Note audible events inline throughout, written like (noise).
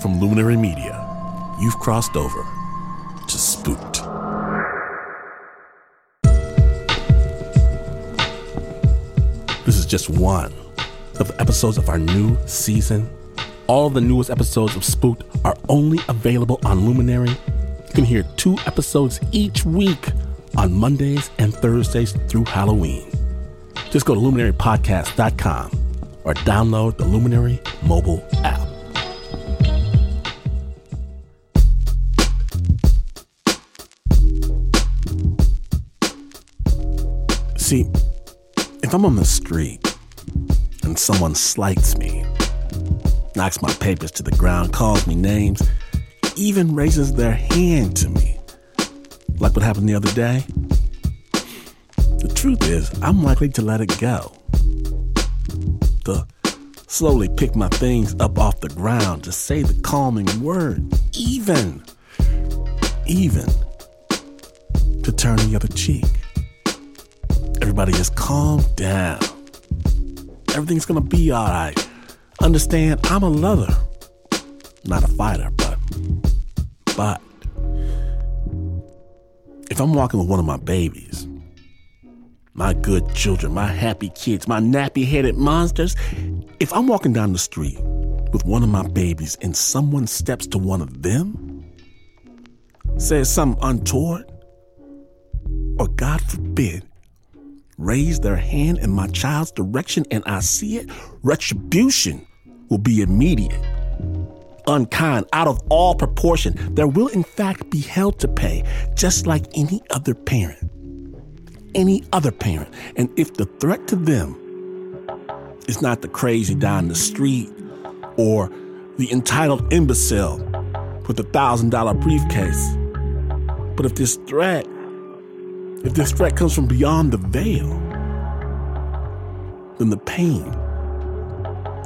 From Luminary Media, you've crossed over to Spooked. This is just one of the episodes of our new season. All the newest episodes of Spooked are only available on Luminary. You can hear two episodes each week on Mondays and Thursdays through Halloween. Just go to luminarypodcast.com or download the Luminary mobile app. If I'm on the street and someone slights me, knocks my papers to the ground, calls me names, even raises their hand to me, like what happened the other day, the truth is, I'm likely to let it go. To slowly pick my things up off the ground, to say the calming word, even, even to turn the other cheek. Everybody just calm down. Everything's gonna be alright. Understand, I'm a lover, not a fighter, but, but, if I'm walking with one of my babies, my good children, my happy kids, my nappy headed monsters, if I'm walking down the street with one of my babies and someone steps to one of them, says something untoward, or God forbid, raise their hand in my child's direction and I see it, retribution will be immediate, unkind, out of all proportion. There will, in fact, be hell to pay, just like any other parent. Any other parent. And if the threat to them is not the crazy down the street or the entitled imbecile with a thousand dollar briefcase, but if this threat if this threat comes from beyond the veil, then the pain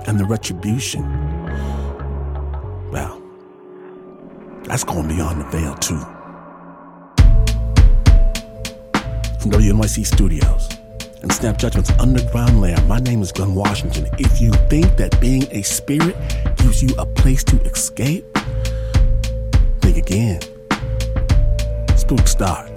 and the retribution, well, that's going beyond the veil too. From WNYC Studios and Snap Judgment's underground lair, my name is Glynn Washington. If you think that being a spirit gives you a place to escape, think again. Spook starts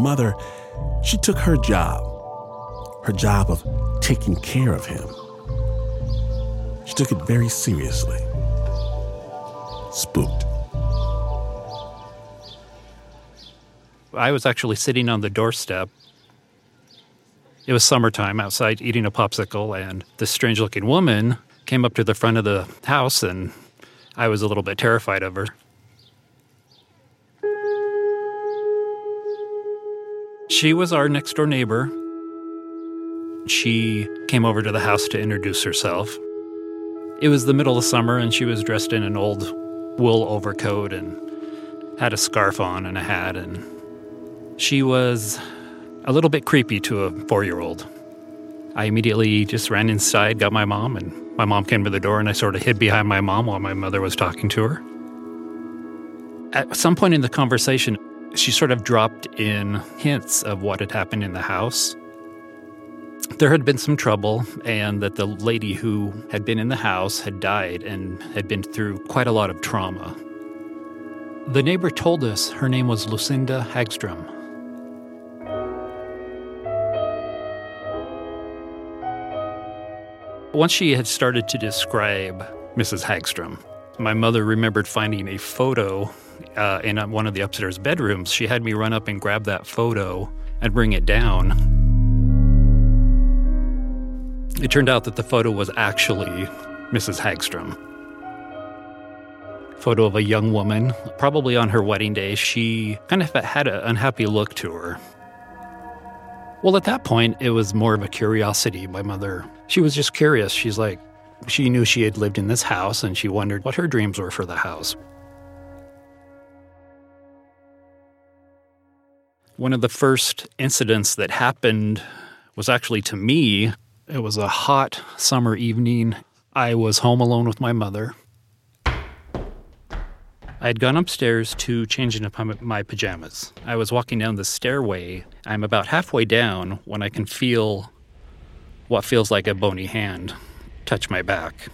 mother, she took her job, her job of taking care of him. She took it very seriously. Spooked. I was actually sitting on the doorstep. It was summertime outside eating a popsicle, and this strange looking woman came up to the front of the house, and I was a little bit terrified of her. She was our next door neighbor. She came over to the house to introduce herself. It was the middle of summer, and she was dressed in an old wool overcoat and had a scarf on and a hat, and she was a little bit creepy to a four year old. I immediately just ran inside, got my mom, and my mom came to the door, and I sort of hid behind my mom while my mother was talking to her. At some point in the conversation, she sort of dropped in hints of what had happened in the house. There had been some trouble, and that the lady who had been in the house had died and had been through quite a lot of trauma. The neighbor told us her name was Lucinda Hagstrom. Once she had started to describe Mrs. Hagstrom, my mother remembered finding a photo uh, in one of the upstairs bedrooms. She had me run up and grab that photo and bring it down. It turned out that the photo was actually Mrs. Hagstrom. Photo of a young woman, probably on her wedding day. She kind of had an unhappy look to her. Well, at that point, it was more of a curiosity. My mother, she was just curious. She's like, she knew she had lived in this house and she wondered what her dreams were for the house. One of the first incidents that happened was actually to me. It was a hot summer evening. I was home alone with my mother. I had gone upstairs to change into my pajamas. I was walking down the stairway. I'm about halfway down when I can feel what feels like a bony hand touch my back.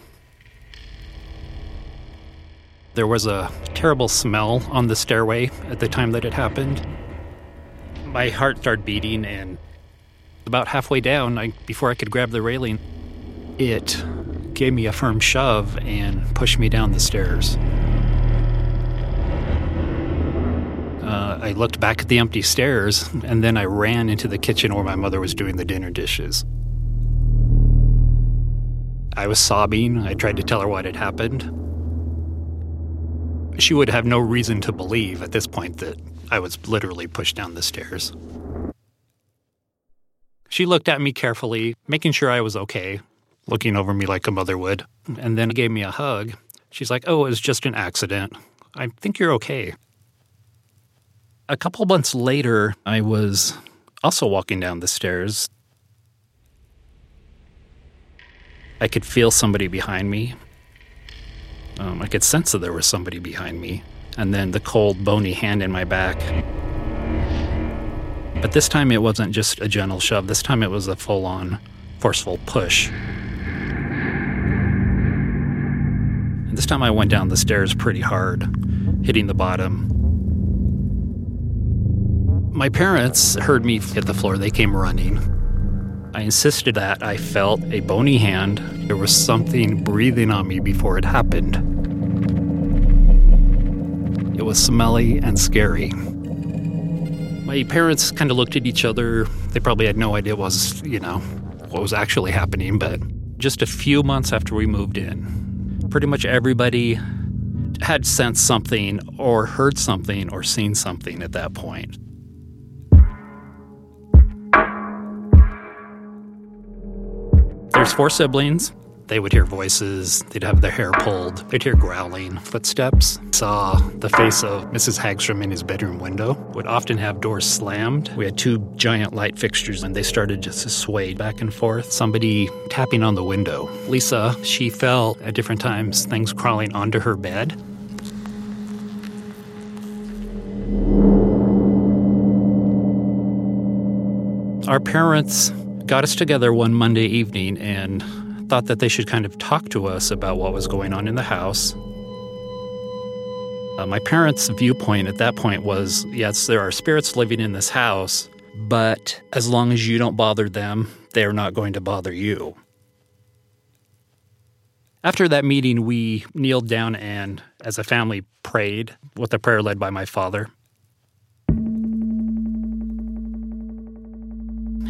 There was a terrible smell on the stairway at the time that it happened. My heart started beating, and about halfway down, I, before I could grab the railing, it gave me a firm shove and pushed me down the stairs. Uh, I looked back at the empty stairs, and then I ran into the kitchen where my mother was doing the dinner dishes. I was sobbing. I tried to tell her what had happened. She would have no reason to believe at this point that I was literally pushed down the stairs. She looked at me carefully, making sure I was okay, looking over me like a mother would, and then gave me a hug. She's like, Oh, it was just an accident. I think you're okay. A couple months later, I was also walking down the stairs. I could feel somebody behind me. Um, I could sense that there was somebody behind me, and then the cold, bony hand in my back. But this time it wasn't just a gentle shove, this time it was a full on, forceful push. And this time I went down the stairs pretty hard, hitting the bottom my parents heard me hit the floor. They came running. I insisted that I felt a bony hand. There was something breathing on me before it happened. It was smelly and scary. My parents kind of looked at each other. They probably had no idea what was, you know, what was actually happening, but just a few months after we moved in, pretty much everybody had sensed something or heard something or seen something at that point. There's four siblings. They would hear voices, they'd have their hair pulled, they'd hear growling, footsteps. Saw the face of Mrs. Hagstrom in his bedroom window. Would often have doors slammed. We had two giant light fixtures and they started just to sway back and forth. Somebody tapping on the window. Lisa, she felt at different times things crawling onto her bed. Our parents got us together one Monday evening and thought that they should kind of talk to us about what was going on in the house. Uh, my parents' viewpoint at that point was yes, there are spirits living in this house, but as long as you don't bother them, they are not going to bother you. After that meeting, we kneeled down and, as a family, prayed with a prayer led by my father.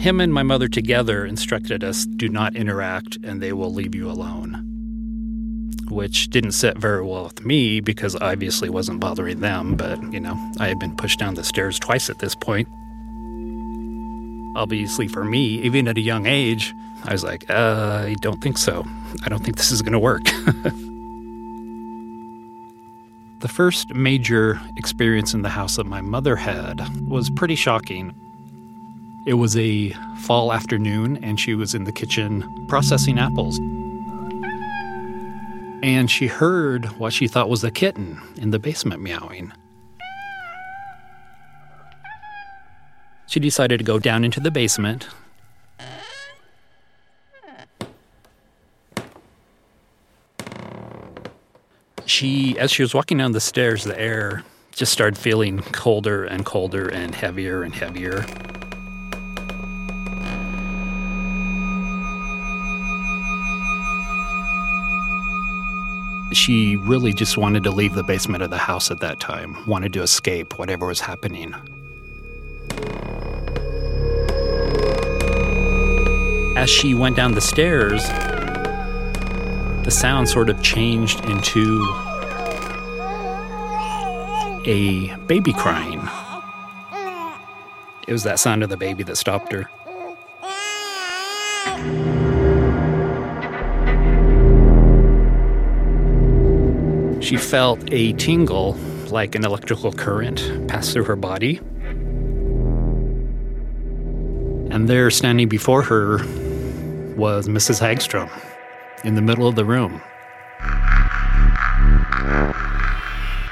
Him and my mother together instructed us do not interact and they will leave you alone. Which didn't sit very well with me because I obviously wasn't bothering them, but you know, I had been pushed down the stairs twice at this point. Obviously, for me, even at a young age, I was like, uh, I don't think so. I don't think this is going to work. (laughs) the first major experience in the house that my mother had was pretty shocking. It was a fall afternoon, and she was in the kitchen processing apples. And she heard what she thought was a kitten in the basement meowing. She decided to go down into the basement. She, as she was walking down the stairs, the air just started feeling colder and colder and heavier and heavier. She really just wanted to leave the basement of the house at that time, wanted to escape whatever was happening. As she went down the stairs, the sound sort of changed into a baby crying. It was that sound of the baby that stopped her. She felt a tingle like an electrical current pass through her body. And there, standing before her, was Mrs. Hagstrom in the middle of the room.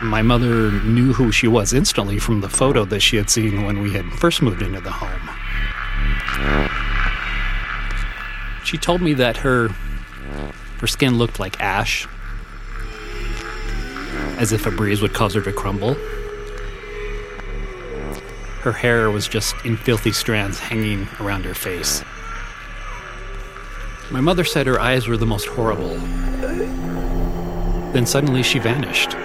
My mother knew who she was instantly from the photo that she had seen when we had first moved into the home. She told me that her her skin looked like ash, as if a breeze would cause her to crumble. Her hair was just in filthy strands hanging around her face. My mother said her eyes were the most horrible. Then suddenly she vanished.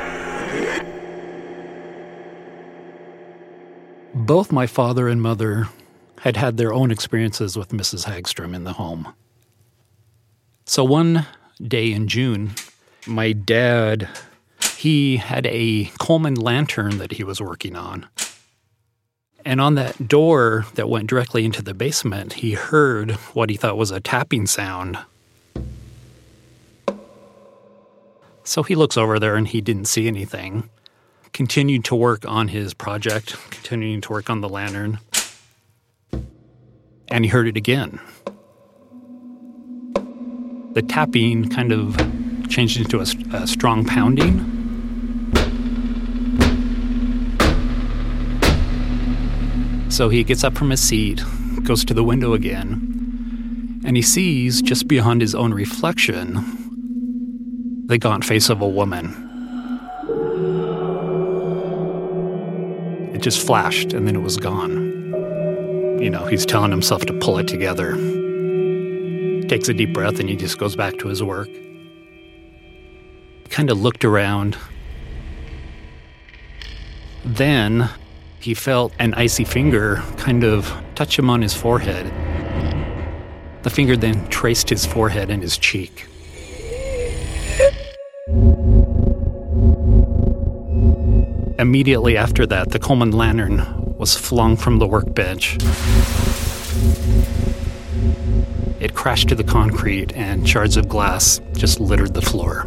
Both my father and mother had had their own experiences with Mrs. Hagstrom in the home. So one day in June, my dad, he had a Coleman lantern that he was working on. And on that door that went directly into the basement, he heard what he thought was a tapping sound. So he looks over there and he didn't see anything. Continued to work on his project, continuing to work on the lantern. And he heard it again. The tapping kind of changed into a, a strong pounding. So he gets up from his seat, goes to the window again, and he sees just beyond his own reflection the gaunt face of a woman. It just flashed and then it was gone. You know, he's telling himself to pull it together. Takes a deep breath and he just goes back to his work. Kind of looked around. Then he felt an icy finger kind of touch him on his forehead. The finger then traced his forehead and his cheek. Immediately after that, the Coleman lantern was flung from the workbench. It crashed to the concrete, and shards of glass just littered the floor.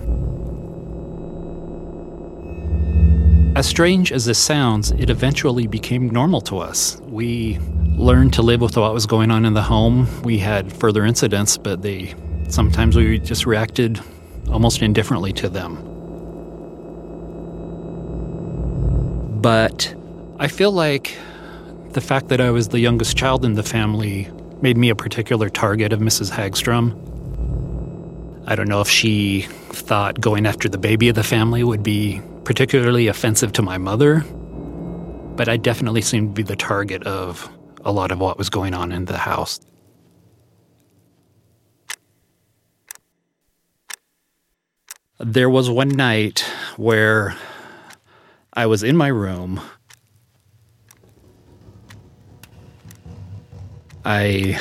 As strange as this sounds, it eventually became normal to us. We learned to live with what was going on in the home. We had further incidents, but they sometimes we just reacted almost indifferently to them. But I feel like the fact that I was the youngest child in the family made me a particular target of Mrs. Hagstrom. I don't know if she thought going after the baby of the family would be particularly offensive to my mother, but I definitely seemed to be the target of a lot of what was going on in the house. There was one night where I was in my room. I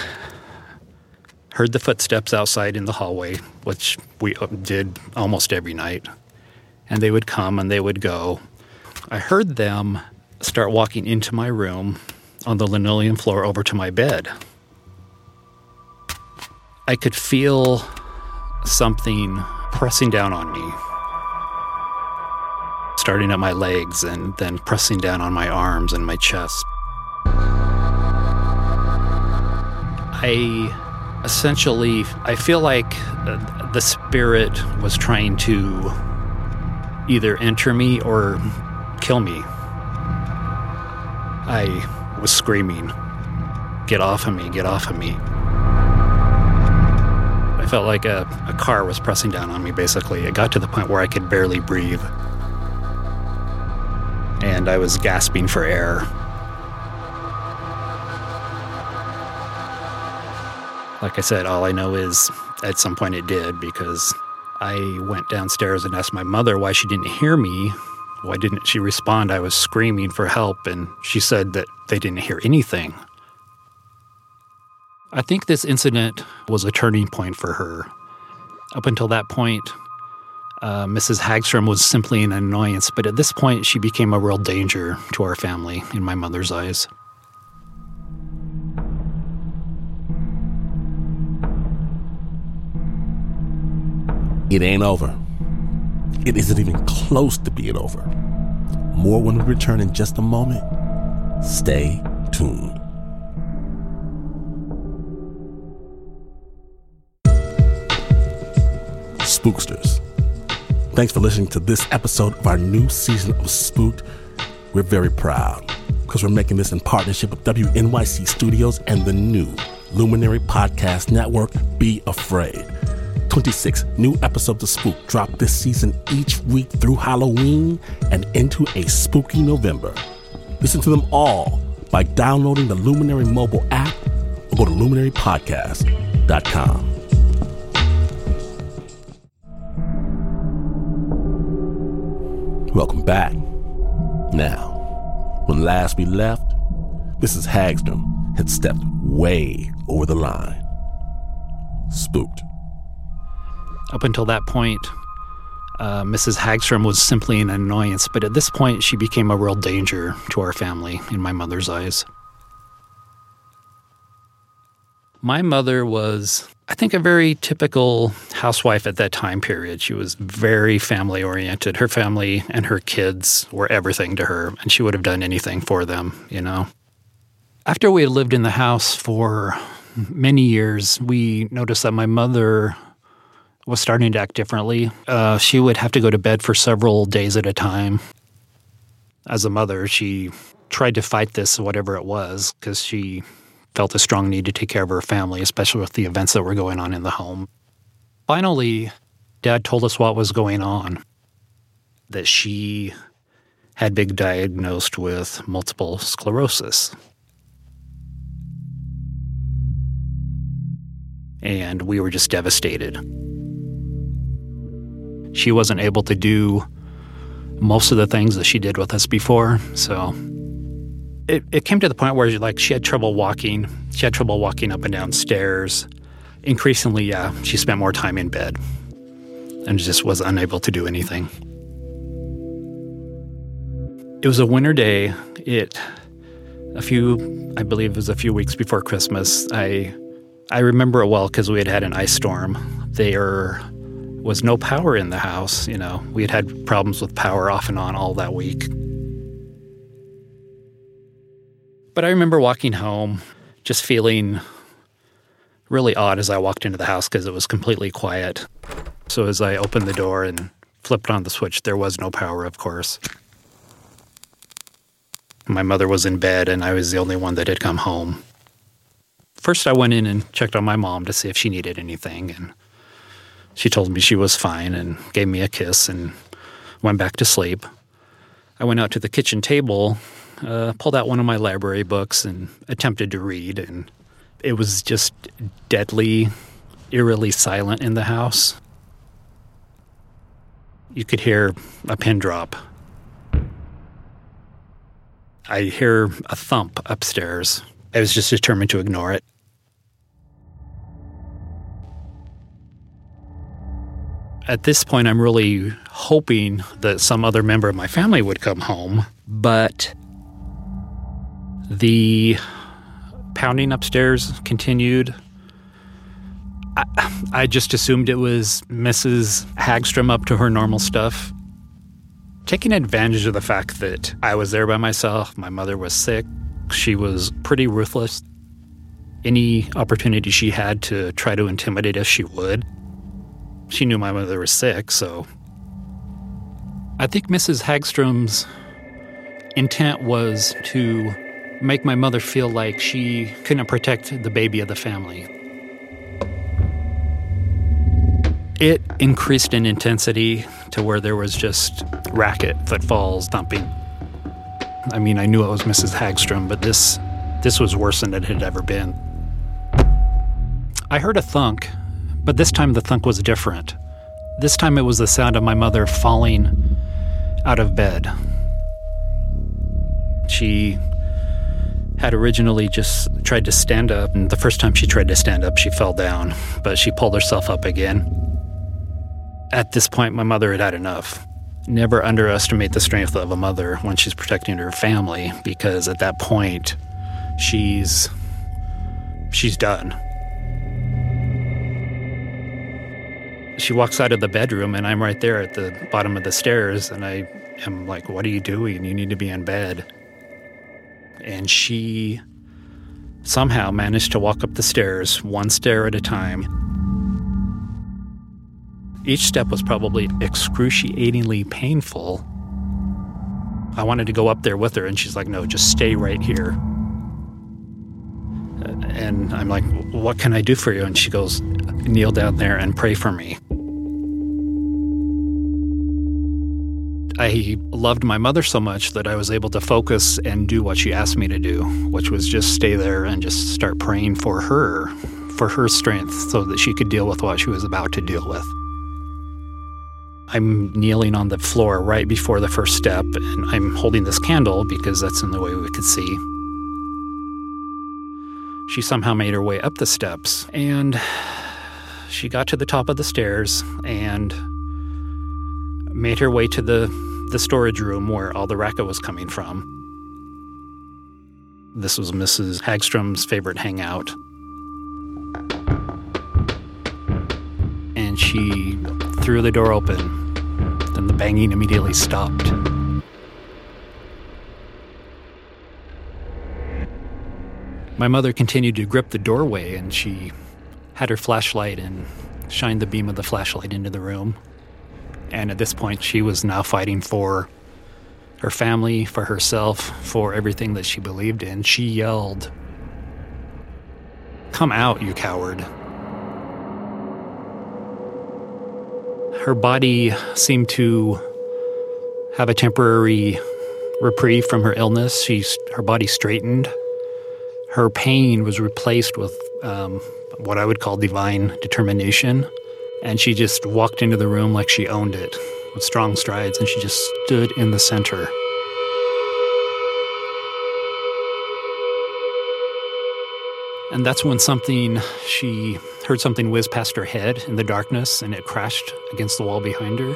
heard the footsteps outside in the hallway, which we uh, did almost every night and they would come and they would go. I heard them start walking into my room on the linoleum floor over to my bed. I could feel something pressing down on me, starting at my legs and then pressing down on my arms and my chest. I essentially I feel like uh, the spirit was trying to either enter me or kill me. I was screaming, Get off of me, get off of me. I felt like a, a car was pressing down on me, basically. It got to the point where I could barely breathe. And I was gasping for air. Like I said, all I know is at some point it did because I went downstairs and asked my mother why she didn't hear me. Why didn't she respond? I was screaming for help, and she said that they didn't hear anything. I think this incident was a turning point for her. Up until that point, uh, Mrs. Hagstrom was simply an annoyance, but at this point, she became a real danger to our family in my mother's eyes. It ain't over. It isn't even close to being over. More when we return in just a moment. Stay tuned. Spooksters. Thanks for listening to this episode of our new season of Spooked. We're very proud because we're making this in partnership with WNYC Studios and the new Luminary Podcast Network, Be Afraid. 26 new episodes of Spook drop this season each week through Halloween and into a spooky November. Listen to them all by downloading the Luminary mobile app or go to luminarypodcast.com. Welcome back. Now, when last we left, Mrs. Hagstrom had stepped way over the line. Spooked. Up until that point, uh, Mrs. Hagstrom was simply an annoyance, but at this point, she became a real danger to our family in my mother's eyes. My mother was, I think, a very typical housewife at that time period. She was very family oriented. Her family and her kids were everything to her, and she would have done anything for them, you know. After we had lived in the house for many years, we noticed that my mother was starting to act differently. Uh, she would have to go to bed for several days at a time. As a mother, she tried to fight this, whatever it was, because she felt a strong need to take care of her family, especially with the events that were going on in the home. Finally, Dad told us what was going on that she had been diagnosed with multiple sclerosis. And we were just devastated. She wasn't able to do most of the things that she did with us before, so it, it came to the point where like she had trouble walking. She had trouble walking up and down stairs. Increasingly, yeah, she spent more time in bed and just was unable to do anything. It was a winter day. It a few, I believe, it was a few weeks before Christmas. I I remember it well because we had had an ice storm. There was no power in the house. You know, we had had problems with power off and on all that week. But I remember walking home just feeling really odd as I walked into the house because it was completely quiet. So as I opened the door and flipped on the switch, there was no power, of course. My mother was in bed and I was the only one that had come home. First, I went in and checked on my mom to see if she needed anything, and she told me she was fine and gave me a kiss and went back to sleep. I went out to the kitchen table uh, pulled out one of my library books and attempted to read, and it was just deadly, eerily silent in the house. You could hear a pin drop. I hear a thump upstairs. I was just determined to ignore it. At this point, I'm really hoping that some other member of my family would come home, but the pounding upstairs continued. I, I just assumed it was Mrs. Hagstrom up to her normal stuff. Taking advantage of the fact that I was there by myself, my mother was sick, she was pretty ruthless. Any opportunity she had to try to intimidate us, she would. She knew my mother was sick, so. I think Mrs. Hagstrom's intent was to make my mother feel like she couldn't protect the baby of the family. It increased in intensity to where there was just racket, footfalls, thumping. I mean, I knew it was Mrs. Hagstrom, but this this was worse than it had ever been. I heard a thunk, but this time the thunk was different. This time it was the sound of my mother falling out of bed. She had originally just tried to stand up, and the first time she tried to stand up, she fell down, but she pulled herself up again. At this point, my mother had had enough. Never underestimate the strength of a mother when she's protecting her family, because at that point, she's she's done. She walks out of the bedroom, and I'm right there at the bottom of the stairs, and I am like, "What are you doing? You need to be in bed." and she somehow managed to walk up the stairs, one stair at a time. Each step was probably excruciatingly painful. I wanted to go up there with her, and she's like, no, just stay right here. Uh, and I'm like, what can I do for you? And she goes, kneel down there and pray for me. I loved my mother so much that I was able to focus and do what she asked me to do, which was just stay there and just start praying for her, for her strength, so that she could deal with what she was about to deal with. I'm kneeling on the floor right before the first step, and I'm holding this candle because that's the only way we could see. She somehow made her way up the steps, and she got to the top of the stairs and made her way to the, the storage room where all the racket was coming from. This was Mrs. Hagstrom's favorite hangout. And she threw the door open then the banging immediately stopped. My mother continued to grip the doorway and she had her flashlight and shined the beam of the flashlight into the room. And at this point, she was now fighting for her family, for herself, for everything that she believed in. She yelled, Come out, you coward. Her body seemed to have a temporary reprieve from her illness. She, her body straightened. Her pain was replaced with um, what I would call divine determination. And she just walked into the room like she owned it with strong strides, and she just stood in the center. And that's when something, she heard something whiz past her head in the darkness and it crashed against the wall behind her.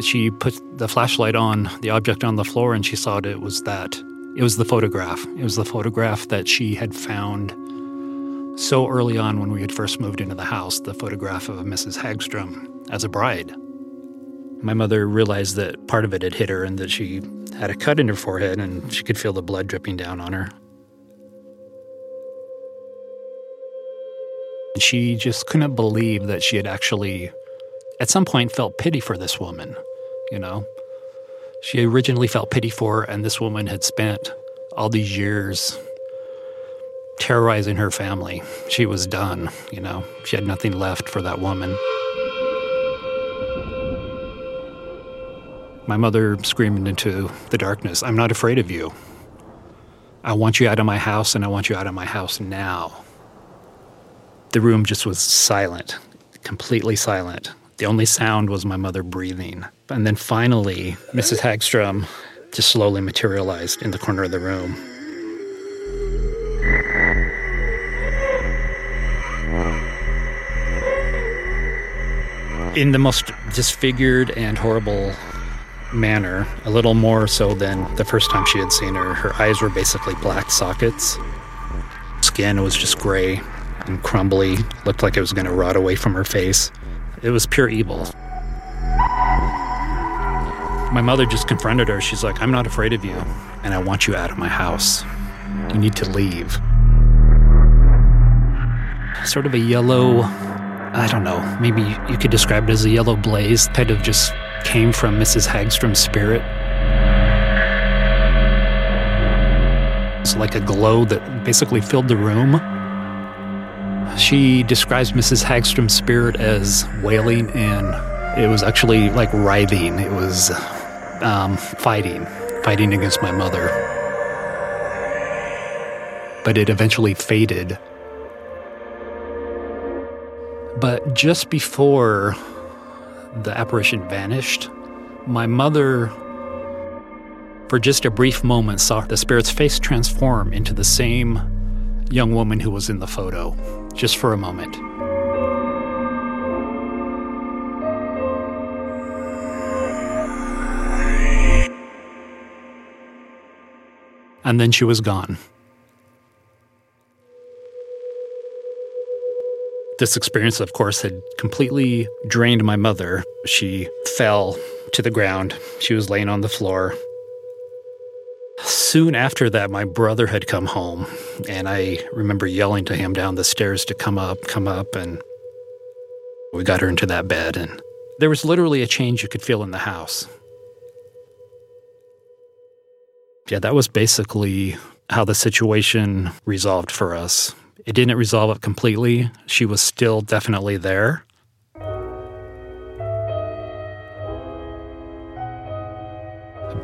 She put the flashlight on the object on the floor and she saw it, it was that. It was the photograph. It was the photograph that she had found so early on when we had first moved into the house, the photograph of Mrs. Hagstrom as a bride. My mother realized that part of it had hit her and that she had a cut in her forehead and she could feel the blood dripping down on her. She just couldn't believe that she had actually, at some point, felt pity for this woman, you know? She originally felt pity for and this woman had spent all these years terrorizing her family. She was done, you know? She had nothing left for that woman. My mother screamed into the darkness, I'm not afraid of you. I want you out of my house, and I want you out of my house now. The room just was silent, completely silent. The only sound was my mother breathing. And then finally, Mrs. Hagstrom just slowly materialized in the corner of the room. In the most disfigured and horrible manner, a little more so than the first time she had seen her. Her eyes were basically black sockets. Skin was just gray and crumbly, looked like it was going to rot away from her face. It was pure evil. My mother just confronted her. She's like, I'm not afraid of you, and I want you out of my house. You need to leave. Sort of a yellow, I don't know, maybe you could describe it as a yellow blaze, kind of just came from Mrs. Hagstrom's spirit. It's like a glow that basically filled the room. She describes Mrs. Hagstrom's spirit as wailing, and it was actually like writhing. It was um, fighting, fighting against my mother. But it eventually faded. But just before the apparition vanished, my mother, for just a brief moment, saw the spirit's face transform into the same young woman who was in the photo, just for a moment. And then she was gone. This experience, of course, had completely drained my mother. She fell to the ground. She was laying on the floor, soon after that, my brother had come home, and I remember yelling to him down the stairs to come up, come up, and we got her into that bed, and there was literally a change you could feel in the house. Yeah, that was basically how the situation resolved for us. It didn't resolve it completely. She was still definitely there.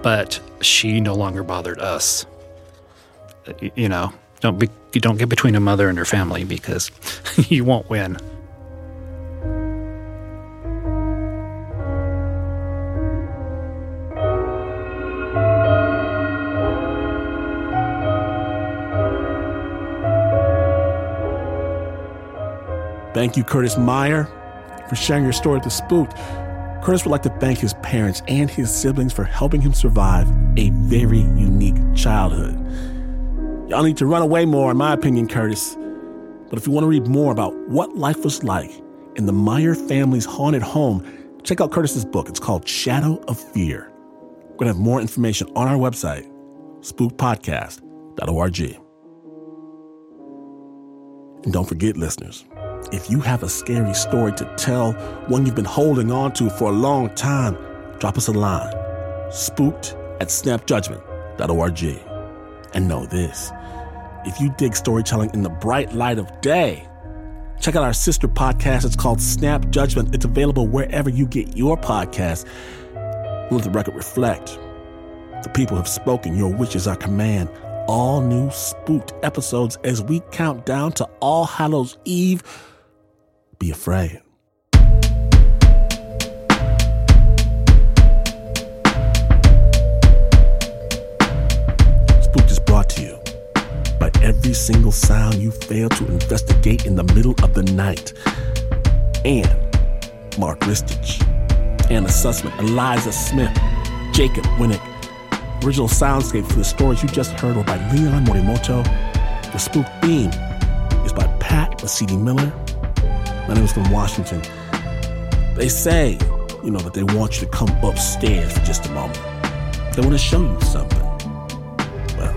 But she no longer bothered us. You know, don't be, don't get between a mother and her family because (laughs) you won't win. Thank you, Curtis Meyer, for sharing your story at the Spooked. Curtis would like to thank his parents and his siblings for helping him survive a very unique childhood. Y'all need to run away more, in my opinion, Curtis. But if you want to read more about what life was like in the Meyer family's haunted home, check out Curtis's book. It's called Shadow of Fear. We're going to have more information on our website, spookpodcast.org. And don't forget, listeners, if you have a scary story to tell, one you've been holding on to for a long time, drop us a line. Spooked at snapjudgment.org. And know this if you dig storytelling in the bright light of day, check out our sister podcast. It's called Snap Judgment. It's available wherever you get your podcast. Let the record reflect. The people have spoken. Your wish is our command. All new spooked episodes as we count down to All Hallows Eve be afraid. Spooked is brought to you by every single sound you fail to investigate in the middle of the night. And Mark Ristich, Anna Sussman, Eliza Smith, Jacob Winnick. Original soundscape for the stories you just heard were by Leon Morimoto. The spook theme is by Pat Mesiti Miller my name is from Washington. They say, you know, that they want you to come upstairs for just a moment. They want to show you something. Well,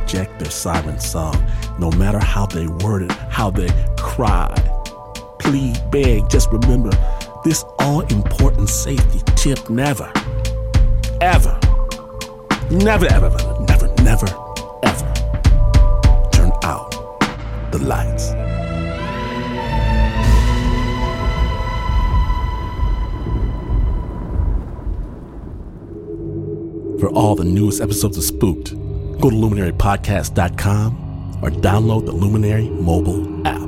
reject their siren song, no matter how they word it, how they cry. Plead, beg, just remember this all important safety tip never, ever, never, ever, never, never, ever turn out the lights. For all the newest episodes of Spooked, go to luminarypodcast.com or download the Luminary mobile app.